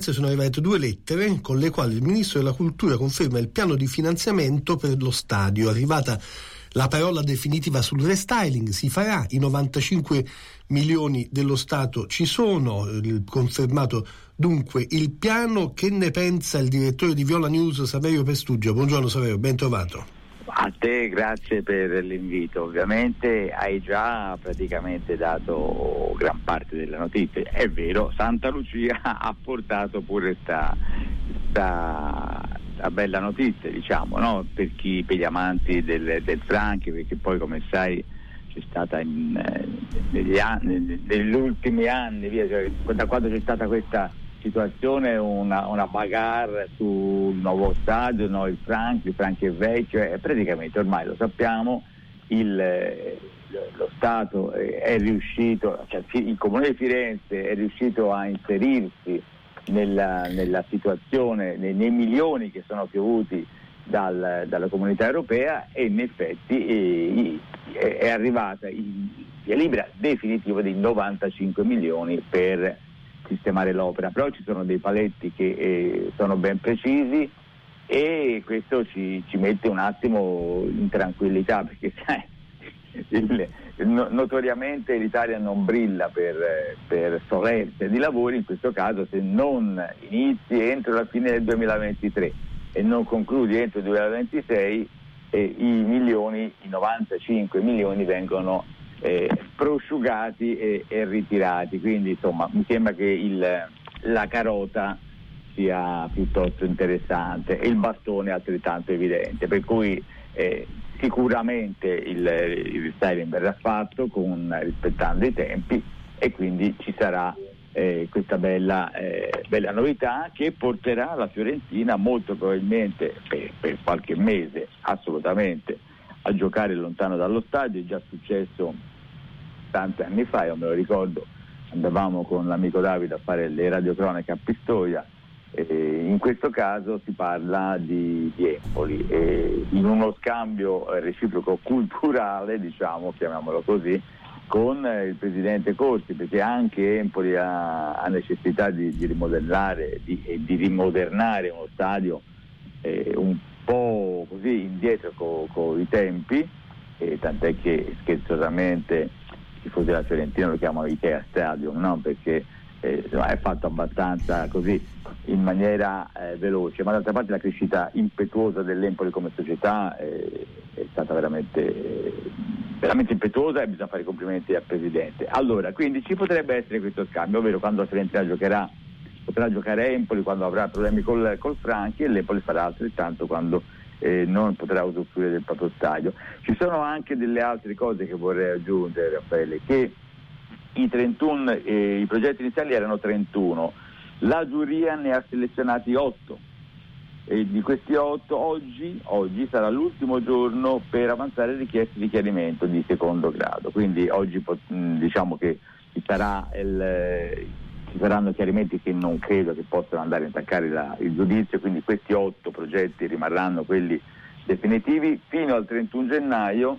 sono arrivate due lettere con le quali il Ministro della Cultura conferma il piano di finanziamento per lo stadio. Arrivata la parola definitiva sul restyling si farà, i 95 milioni dello Stato ci sono, confermato dunque il piano. Che ne pensa il direttore di Viola News Saverio Pestugio? Buongiorno Saverio, ben trovato. A te grazie per l'invito, ovviamente hai già praticamente dato gran parte delle notizie, è vero, Santa Lucia ha portato pure questa bella notizia diciamo, no? per, chi, per gli amanti del, del Franchi, perché poi come sai c'è stata in, eh, negli, anni, negli ultimi anni, via, cioè, da quando c'è stata questa situazione una, una bagarre sul nuovo stadio, no? il Franchi, il Franchi è vecchio e praticamente ormai lo sappiamo il, lo Stato è riuscito, cioè il Comune di Firenze è riuscito a inserirsi nella, nella situazione, nei, nei, milioni che sono piovuti dal, dalla comunità europea e in effetti eh, è, è arrivata il via libera definitivo di 95 milioni per sistemare l'opera, però ci sono dei paletti che eh, sono ben precisi e questo ci, ci, mette un attimo in tranquillità perché sai, il, no, notoriamente l'Italia non brilla per, per solerzia di lavori, in questo caso se non inizi entro la fine del 2023 e non concludi entro il 2026 eh, i milioni, i 95 milioni vengono eh, prosciugati e, e, ritirati. Quindi insomma mi sembra che il, la carota sia piuttosto interessante e il bastone altrettanto evidente. Per cui eh, sicuramente il, il restyling verrà fatto con, rispettando i tempi e quindi ci sarà eh, questa bella, eh, bella, novità che porterà la Fiorentina molto probabilmente per, per, qualche mese assolutamente a giocare lontano dallo stadio, è già successo tanti anni fa, io me lo ricordo, andavamo con l'amico Davide a fare le radiocronache a Pistoia, in questo caso si parla di, di Empoli e in uno scambio reciproco culturale, diciamo, chiamiamolo così, con il presidente Corsi, perché anche Empoli ha, ha necessità di, di rimodellare e di rimodernare uno stadio eh, un po' così indietro con co i tempi, eh, tant'è che scherzosamente tifosi della Fiorentina lo chiamano Ikea Stadium, no? perché eh, è fatto abbastanza così in maniera eh, veloce, ma d'altra parte la crescita impetuosa dell'Empoli come società eh, è stata veramente, veramente, impetuosa e bisogna fare i complimenti al Presidente. Allora, quindi ci potrebbe essere questo scambio, ovvero quando la Fiorentina giocherà, potrà giocare Empoli quando avrà problemi col, col Franchi e l'Empoli farà altrettanto quando eh, non potrà usufruire del proprio stadio. Ci sono anche delle altre cose che vorrei aggiungere, Raffaele, che i, 31, eh, i progetti iniziali erano 31, la giuria ne ha selezionati 8 e di questi 8 oggi, oggi, sarà l'ultimo giorno per avanzare richieste di chiarimento di secondo grado, quindi oggi diciamo che sarà il, ci saranno chiarimenti che non credo che possano andare a intaccare la, il giudizio, quindi questi otto progetti rimarranno quelli definitivi fino al 31 gennaio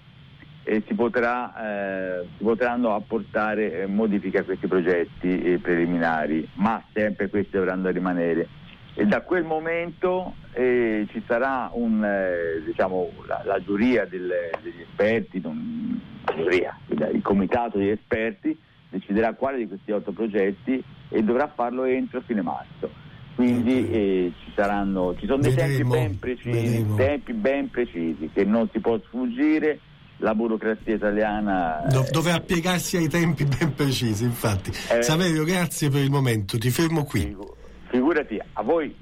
e si, potrà, eh, si potranno apportare eh, modifiche a questi progetti eh, preliminari, ma sempre questi dovranno rimanere. E da quel momento eh, ci sarà un, eh, diciamo, la, la, giuria del, degli esperti, non, giuria, il comitato degli esperti deciderà quale di questi otto progetti e dovrà farlo entro fine marzo. Quindi eh, ci, saranno, ci sono dei vedremo, tempi ben precisi, tempi ben precisi che non si può sfuggire. La burocrazia italiana Do, doveva piegarsi ai tempi ben precisi infatti. Eh, Saverio grazie per il momento. Ti fermo qui. Figurati a voi